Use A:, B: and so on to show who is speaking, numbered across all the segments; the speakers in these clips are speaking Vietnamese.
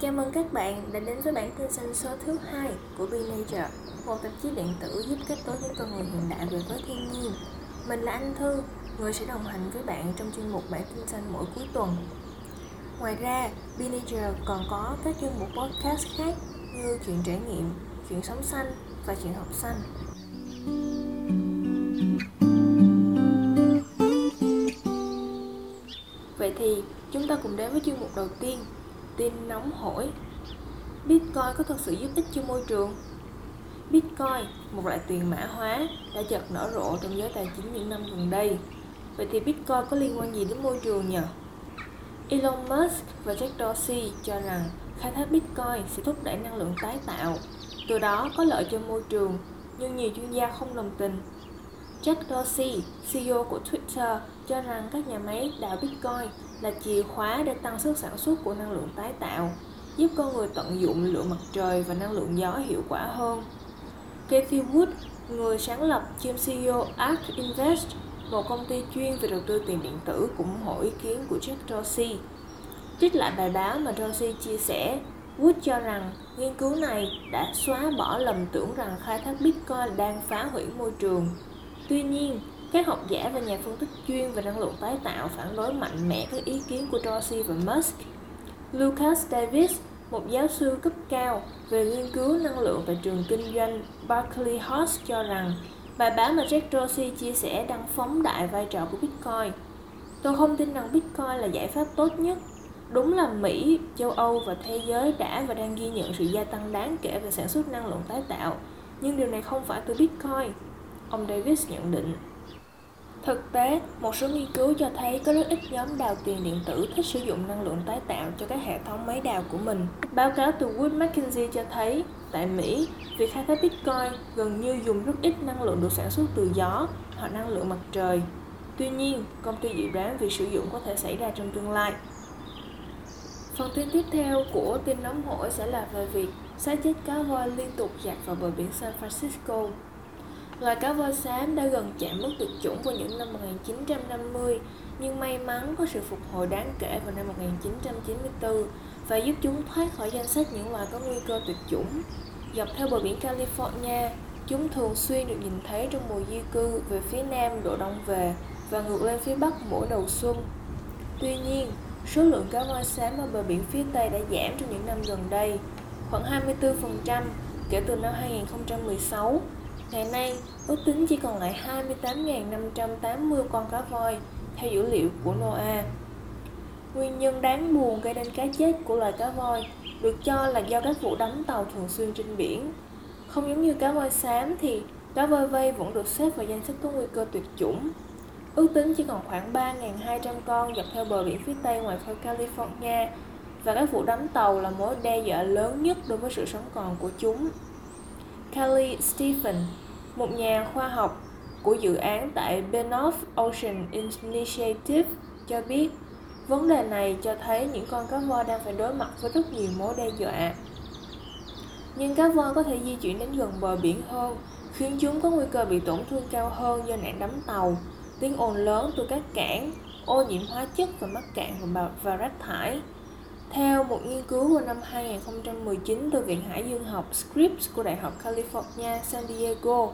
A: Chào mừng các bạn đã đến với bản tin xanh số thứ hai của Be Nature, một tạp chí điện tử giúp kết nối những con người hiện đại về với thiên nhiên. Mình là Anh Thư, người sẽ đồng hành với bạn trong chuyên mục bản tin xanh mỗi cuối tuần. Ngoài ra, Be Nature còn có các chuyên mục podcast khác như chuyện trải nghiệm, chuyện sống xanh và chuyện học xanh. Vậy thì chúng ta cùng đến với chuyên mục đầu tiên tin nóng hổi Bitcoin có thật sự giúp ích cho môi trường? Bitcoin, một loại tiền mã hóa, đã chợt nở rộ trong giới tài chính những năm gần đây. Vậy thì Bitcoin có liên quan gì đến môi trường nhỉ? Elon Musk và Jack Dorsey cho rằng khai thác Bitcoin sẽ thúc đẩy năng lượng tái tạo, từ đó có lợi cho môi trường, nhưng nhiều chuyên gia không đồng tình. Jack Dorsey, CEO của Twitter, cho rằng các nhà máy đào Bitcoin là chìa khóa để tăng sức sản xuất của năng lượng tái tạo, giúp con người tận dụng lượng mặt trời và năng lượng gió hiệu quả hơn. Kathy Wood, người sáng lập kiêm CEO Ark Invest, một công ty chuyên về đầu tư tiền điện tử cũng hỏi ý kiến của Jack Dorsey. Trích lại bài báo mà Dorsey chia sẻ, Wood cho rằng nghiên cứu này đã xóa bỏ lầm tưởng rằng khai thác Bitcoin đang phá hủy môi trường. Tuy nhiên, các học giả và nhà phân tích chuyên về năng lượng tái tạo phản đối mạnh mẽ các ý kiến của Dorsey và Musk. Lucas Davis, một giáo sư cấp cao về nghiên cứu năng lượng tại trường kinh doanh Berkeley Horse cho rằng bài báo mà Jack Dorsey chia sẻ đang phóng đại vai trò của Bitcoin. Tôi không tin rằng Bitcoin là giải pháp tốt nhất. Đúng là Mỹ, châu Âu và thế giới đã và đang ghi nhận sự gia tăng đáng kể về sản xuất năng lượng tái tạo, nhưng điều này không phải từ Bitcoin. Ông Davis nhận định. Thực tế, một số nghiên cứu cho thấy có rất ít nhóm đào tiền điện tử thích sử dụng năng lượng tái tạo cho các hệ thống máy đào của mình. Báo cáo từ Wood Mackenzie cho thấy, tại Mỹ, việc khai thác Bitcoin gần như dùng rất ít năng lượng được sản xuất từ gió hoặc năng lượng mặt trời. Tuy nhiên, công ty dự đoán việc sử dụng có thể xảy ra trong tương lai. Phần tin tiếp theo của tin nóng hổi sẽ là về việc xác chết cá voi liên tục dạt vào bờ biển San Francisco Loài cá voi xám đã gần chạm mức tuyệt chủng vào những năm 1950, nhưng may mắn có sự phục hồi đáng kể vào năm 1994 và giúp chúng thoát khỏi danh sách những loài có nguy cơ tuyệt chủng. Dọc theo bờ biển California, chúng thường xuyên được nhìn thấy trong mùa di cư về phía nam độ đông về và ngược lên phía bắc mỗi đầu xuân. Tuy nhiên, số lượng cá voi xám ở bờ biển phía tây đã giảm trong những năm gần đây, khoảng 24% kể từ năm 2016 Ngày nay, ước tính chỉ còn lại 28.580 con cá voi, theo dữ liệu của NOAA. Nguyên nhân đáng buồn gây nên cái chết của loài cá voi được cho là do các vụ đắm tàu thường xuyên trên biển. Không giống như cá voi xám thì cá voi vây vẫn được xếp vào danh sách có nguy cơ tuyệt chủng. Ước tính chỉ còn khoảng 3.200 con dọc theo bờ biển phía tây ngoài khơi California và các vụ đắm tàu là mối đe dọa lớn nhất đối với sự sống còn của chúng. Kelly Stephen, một nhà khoa học của dự án tại Benoff Ocean Initiative cho biết vấn đề này cho thấy những con cá voi đang phải đối mặt với rất nhiều mối đe dọa. Nhưng cá voi có thể di chuyển đến gần bờ biển hơn, khiến chúng có nguy cơ bị tổn thương cao hơn do nạn đắm tàu, tiếng ồn lớn từ các cảng, ô nhiễm hóa chất và mắc cạn và, và rác thải. Theo một nghiên cứu vào năm 2019 từ Viện Hải dương học Scripps của Đại học California San Diego,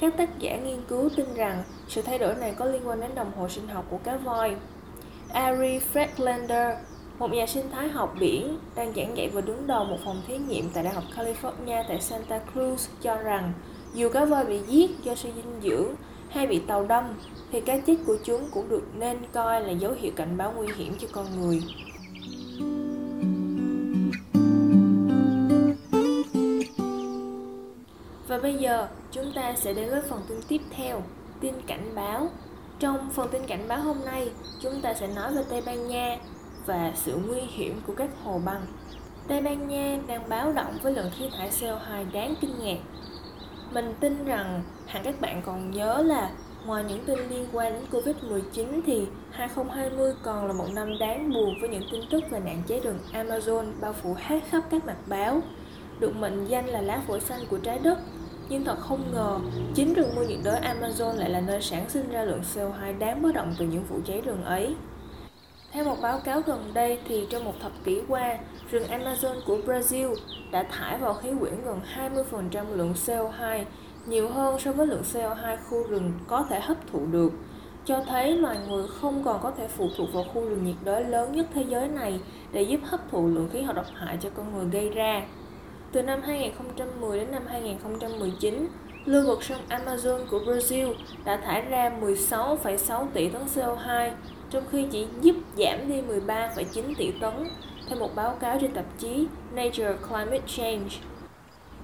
A: các tác giả nghiên cứu tin rằng sự thay đổi này có liên quan đến đồng hồ sinh học của cá voi. Ari Fredlander, một nhà sinh thái học biển, đang giảng dạy và đứng đầu một phòng thí nghiệm tại Đại học California tại Santa Cruz cho rằng dù cá voi bị giết do suy dinh dưỡng hay bị tàu đâm, thì cái chết của chúng cũng được nên coi là dấu hiệu cảnh báo nguy hiểm cho con người. Và bây giờ chúng ta sẽ đến với phần tin tiếp theo, tin cảnh báo. Trong phần tin cảnh báo hôm nay, chúng ta sẽ nói về Tây Ban Nha và sự nguy hiểm của các hồ băng. Tây Ban Nha đang báo động với lượng khí thải CO2 đáng kinh ngạc. Mình tin rằng hẳn các bạn còn nhớ là ngoài những tin liên quan đến Covid-19 thì 2020 còn là một năm đáng buồn với những tin tức về nạn cháy rừng Amazon bao phủ hết khắp các mặt báo, được mệnh danh là lá phổi xanh của trái đất nhưng thật không ngờ, chính rừng mưa nhiệt đới Amazon lại là nơi sản sinh ra lượng CO2 đáng báo động từ những vụ cháy rừng ấy. Theo một báo cáo gần đây thì trong một thập kỷ qua, rừng Amazon của Brazil đã thải vào khí quyển gần 20% lượng CO2, nhiều hơn so với lượng CO2 khu rừng có thể hấp thụ được, cho thấy loài người không còn có thể phụ thuộc vào khu rừng nhiệt đới lớn nhất thế giới này để giúp hấp thụ lượng khí độc hại cho con người gây ra. Từ năm 2010 đến năm 2019, lưu vực sông Amazon của Brazil đã thải ra 16,6 tỷ tấn CO2, trong khi chỉ giúp giảm đi 13,9 tỷ tấn, theo một báo cáo trên tạp chí Nature Climate Change.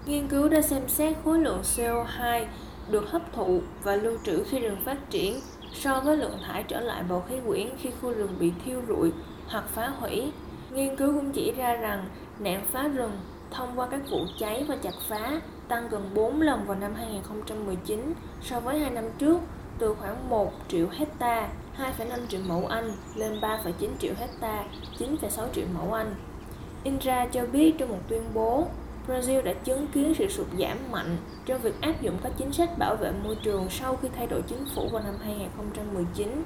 A: Nghiên cứu đã xem xét khối lượng CO2 được hấp thụ và lưu trữ khi rừng phát triển so với lượng thải trở lại bầu khí quyển khi khu rừng bị thiêu rụi hoặc phá hủy. Nghiên cứu cũng chỉ ra rằng nạn phá rừng thông qua các vụ cháy và chặt phá tăng gần 4 lần vào năm 2019 so với 2 năm trước, từ khoảng 1 triệu hecta 2,5 triệu mẫu Anh lên 3,9 triệu hecta 9,6 triệu mẫu Anh. INRA cho biết trong một tuyên bố, Brazil đã chứng kiến sự sụt giảm mạnh trong việc áp dụng các chính sách bảo vệ môi trường sau khi thay đổi chính phủ vào năm 2019.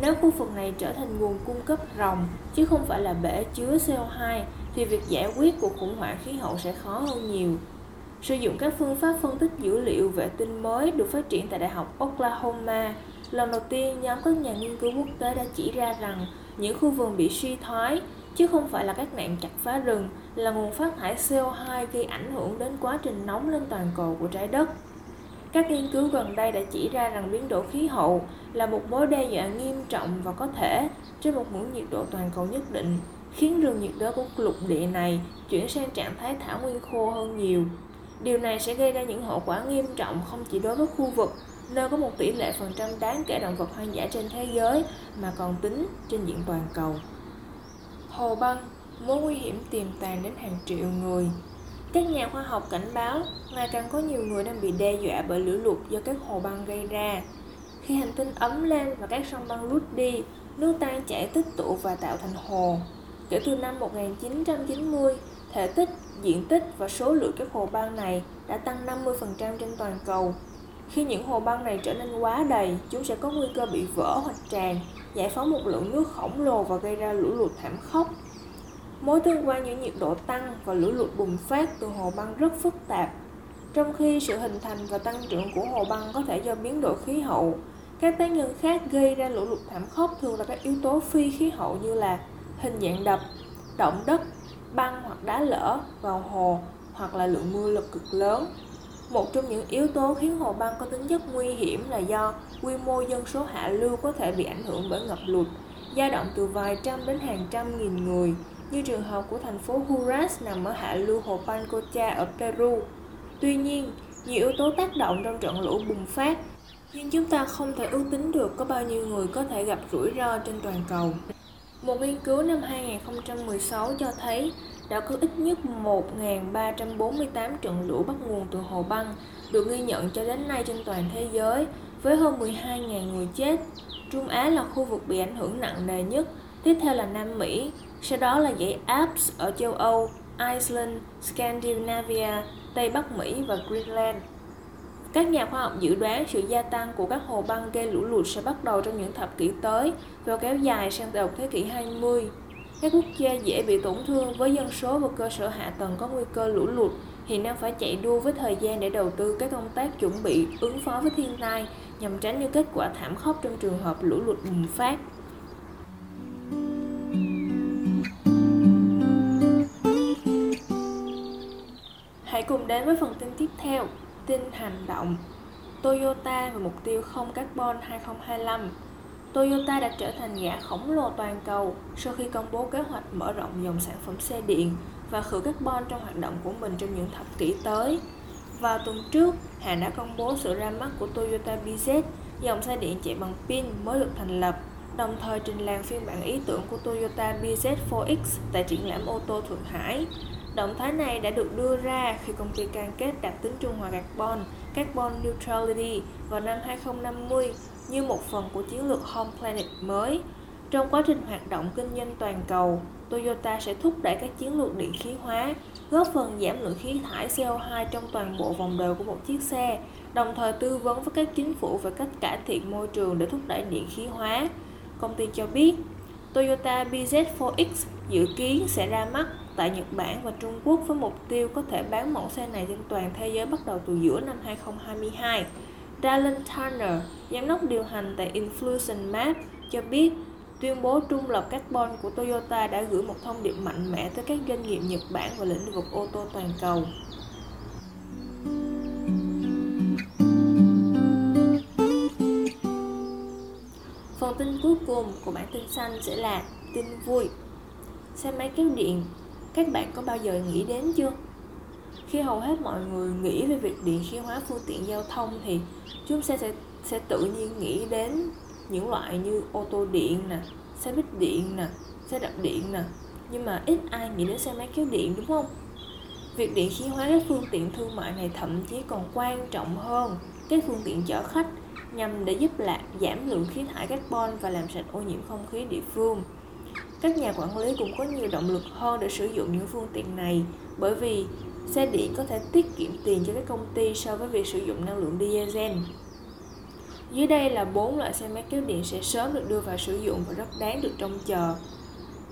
A: Nếu khu vực này trở thành nguồn cung cấp ròng chứ không phải là bể chứa CO2 thì việc giải quyết cuộc khủng hoảng khí hậu sẽ khó hơn nhiều. Sử dụng các phương pháp phân tích dữ liệu vệ tinh mới được phát triển tại Đại học Oklahoma, lần đầu tiên nhóm các nhà nghiên cứu quốc tế đã chỉ ra rằng những khu vườn bị suy thoái chứ không phải là các nạn chặt phá rừng là nguồn phát thải CO2 gây ảnh hưởng đến quá trình nóng lên toàn cầu của trái đất. Các nghiên cứu gần đây đã chỉ ra rằng biến đổi khí hậu là một mối đe dọa nghiêm trọng và có thể trên một ngưỡng nhiệt độ toàn cầu nhất định khiến rừng nhiệt đới của lục địa này chuyển sang trạng thái thảo nguyên khô hơn nhiều. Điều này sẽ gây ra những hậu quả nghiêm trọng không chỉ đối với khu vực nơi có một tỷ lệ phần trăm đáng kể động vật hoang dã trên thế giới mà còn tính trên diện toàn cầu. Hồ băng, mối nguy hiểm tiềm tàng đến hàng triệu người. Các nhà khoa học cảnh báo ngày càng có nhiều người đang bị đe dọa bởi lũ lụt do các hồ băng gây ra. Khi hành tinh ấm lên và các sông băng rút đi, nước tan chảy tích tụ và tạo thành hồ. Kể từ năm 1990, thể tích, diện tích và số lượng các hồ băng này đã tăng 50% trên toàn cầu. Khi những hồ băng này trở nên quá đầy, chúng sẽ có nguy cơ bị vỡ hoặc tràn, giải phóng một lượng nước khổng lồ và gây ra lũ lụt thảm khốc. Mối tương quan giữa nhiệt độ tăng và lũ lụt bùng phát từ hồ băng rất phức tạp. Trong khi sự hình thành và tăng trưởng của hồ băng có thể do biến đổi khí hậu, các tác nhân khác gây ra lũ lụt thảm khốc thường là các yếu tố phi khí hậu như là hình dạng đập, động đất, băng hoặc đá lở vào hồ hoặc là lượng mưa lực cực lớn. Một trong những yếu tố khiến hồ băng có tính chất nguy hiểm là do quy mô dân số hạ lưu có thể bị ảnh hưởng bởi ngập lụt, dao động từ vài trăm đến hàng trăm nghìn người, như trường hợp của thành phố Huras nằm ở hạ lưu hồ Pancocha ở Peru. Tuy nhiên, nhiều yếu tố tác động trong trận lũ bùng phát, nhưng chúng ta không thể ước tính được có bao nhiêu người có thể gặp rủi ro trên toàn cầu. Một nghiên cứu năm 2016 cho thấy đã có ít nhất 1.348 trận lũ bắt nguồn từ hồ băng được ghi nhận cho đến nay trên toàn thế giới với hơn 12.000 người chết. Trung Á là khu vực bị ảnh hưởng nặng nề nhất, tiếp theo là Nam Mỹ, sau đó là dãy Alps ở châu Âu, Iceland, Scandinavia, Tây Bắc Mỹ và Greenland. Các nhà khoa học dự đoán sự gia tăng của các hồ băng gây lũ lụt sẽ bắt đầu trong những thập kỷ tới và kéo dài sang đầu thế kỷ 20. Các quốc gia dễ bị tổn thương với dân số và cơ sở hạ tầng có nguy cơ lũ lụt hiện đang phải chạy đua với thời gian để đầu tư các công tác chuẩn bị ứng phó với thiên tai nhằm tránh những kết quả thảm khốc trong trường hợp lũ lụt bùng phát. Hãy cùng đến với phần tin tiếp theo, tin hành động. Toyota và mục tiêu không carbon 2025 Toyota đã trở thành gã khổng lồ toàn cầu sau khi công bố kế hoạch mở rộng dòng sản phẩm xe điện và khử carbon trong hoạt động của mình trong những thập kỷ tới. Vào tuần trước, hãng đã công bố sự ra mắt của Toyota BZ, dòng xe điện chạy bằng pin mới được thành lập, đồng thời trình làng phiên bản ý tưởng của Toyota BZ4X tại triển lãm ô tô Thượng Hải. Động thái này đã được đưa ra khi công ty cam kết đạt tính trung hòa carbon, carbon neutrality vào năm 2050 như một phần của chiến lược Home Planet mới. Trong quá trình hoạt động kinh doanh toàn cầu, Toyota sẽ thúc đẩy các chiến lược điện khí hóa, góp phần giảm lượng khí thải CO2 trong toàn bộ vòng đời của một chiếc xe, đồng thời tư vấn với các chính phủ về cách cải thiện môi trường để thúc đẩy điện khí hóa. Công ty cho biết, Toyota BZ4X dự kiến sẽ ra mắt tại Nhật Bản và Trung Quốc với mục tiêu có thể bán mẫu xe này trên toàn thế giới bắt đầu từ giữa năm 2022. Dallin Turner, giám đốc điều hành tại Infusion Map, cho biết tuyên bố trung lập carbon của Toyota đã gửi một thông điệp mạnh mẽ tới các doanh nghiệp Nhật Bản và lĩnh vực ô tô toàn cầu. Phần tin cuối cùng của bản tin xanh sẽ là tin vui. Xe máy kéo điện, các bạn có bao giờ nghĩ đến chưa? Khi hầu hết mọi người nghĩ về việc điện khí hóa phương tiện giao thông thì chúng ta sẽ sẽ tự nhiên nghĩ đến những loại như ô tô điện nè, xe buýt điện nè, xe đạp điện nè. Nhưng mà ít ai nghĩ đến xe máy kéo điện đúng không? Việc điện khí hóa các phương tiện thương mại này thậm chí còn quan trọng hơn các phương tiện chở khách nhằm để giúp lạc giảm lượng khí thải carbon và làm sạch ô nhiễm không khí địa phương. Các nhà quản lý cũng có nhiều động lực hơn để sử dụng những phương tiện này bởi vì xe điện có thể tiết kiệm tiền cho các công ty so với việc sử dụng năng lượng diesel. Dưới đây là bốn loại xe máy kéo điện sẽ sớm được đưa vào sử dụng và rất đáng được trông chờ.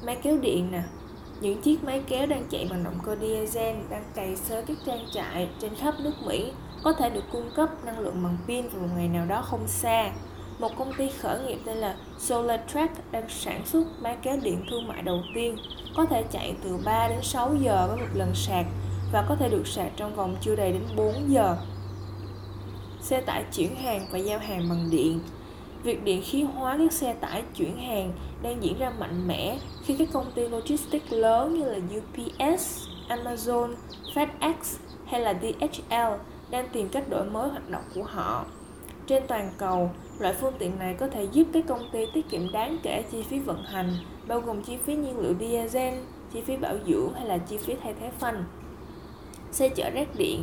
A: Máy kéo điện nè, những chiếc máy kéo đang chạy bằng động cơ diesel đang cày xới các trang trại trên khắp nước Mỹ có thể được cung cấp năng lượng bằng pin vào một ngày nào đó không xa. Một công ty khởi nghiệp tên là SolarTrack đang sản xuất máy kéo điện thương mại đầu tiên, có thể chạy từ 3 đến 6 giờ với một lần sạc và có thể được sạc trong vòng chưa đầy đến 4 giờ. Xe tải chuyển hàng và giao hàng bằng điện Việc điện khí hóa các xe tải chuyển hàng đang diễn ra mạnh mẽ khi các công ty logistics lớn như là UPS, Amazon, FedEx hay là DHL đang tìm cách đổi mới hoạt động của họ. Trên toàn cầu, loại phương tiện này có thể giúp các công ty tiết kiệm đáng kể chi phí vận hành, bao gồm chi phí nhiên liệu diesel, chi phí bảo dưỡng hay là chi phí thay thế phanh. Xe chở rác điện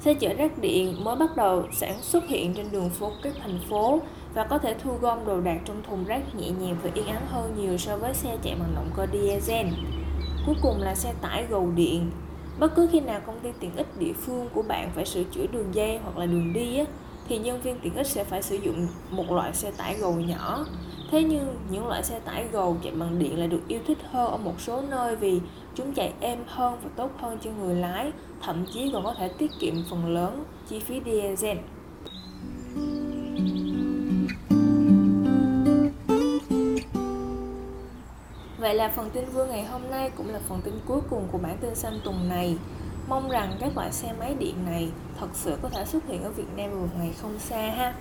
A: Xe chở rác điện mới bắt đầu sản xuất hiện trên đường phố các thành phố và có thể thu gom đồ đạc trong thùng rác nhẹ nhàng và yên ắng hơn nhiều so với xe chạy bằng động cơ diesel. Cuối cùng là xe tải gầu điện. Bất cứ khi nào công ty tiện ích địa phương của bạn phải sửa chữa đường dây hoặc là đường đi á, thì nhân viên tiện ích sẽ phải sử dụng một loại xe tải gầu nhỏ. Thế nhưng những loại xe tải gầu chạy bằng điện lại được yêu thích hơn ở một số nơi vì chúng chạy êm hơn và tốt hơn cho người lái, thậm chí còn có thể tiết kiệm phần lớn chi phí diesel. Vậy là phần tin vui ngày hôm nay cũng là phần tin cuối cùng của bản tin xanh tuần này. Mong rằng các loại xe máy điện này thật sự có thể xuất hiện ở Việt Nam vào một ngày không xa ha.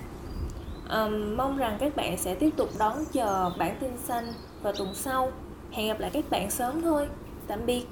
A: Um, mong rằng các bạn sẽ tiếp tục đón chờ bản tin xanh vào tuần sau. Hẹn gặp lại các bạn sớm thôi. Tạm biệt.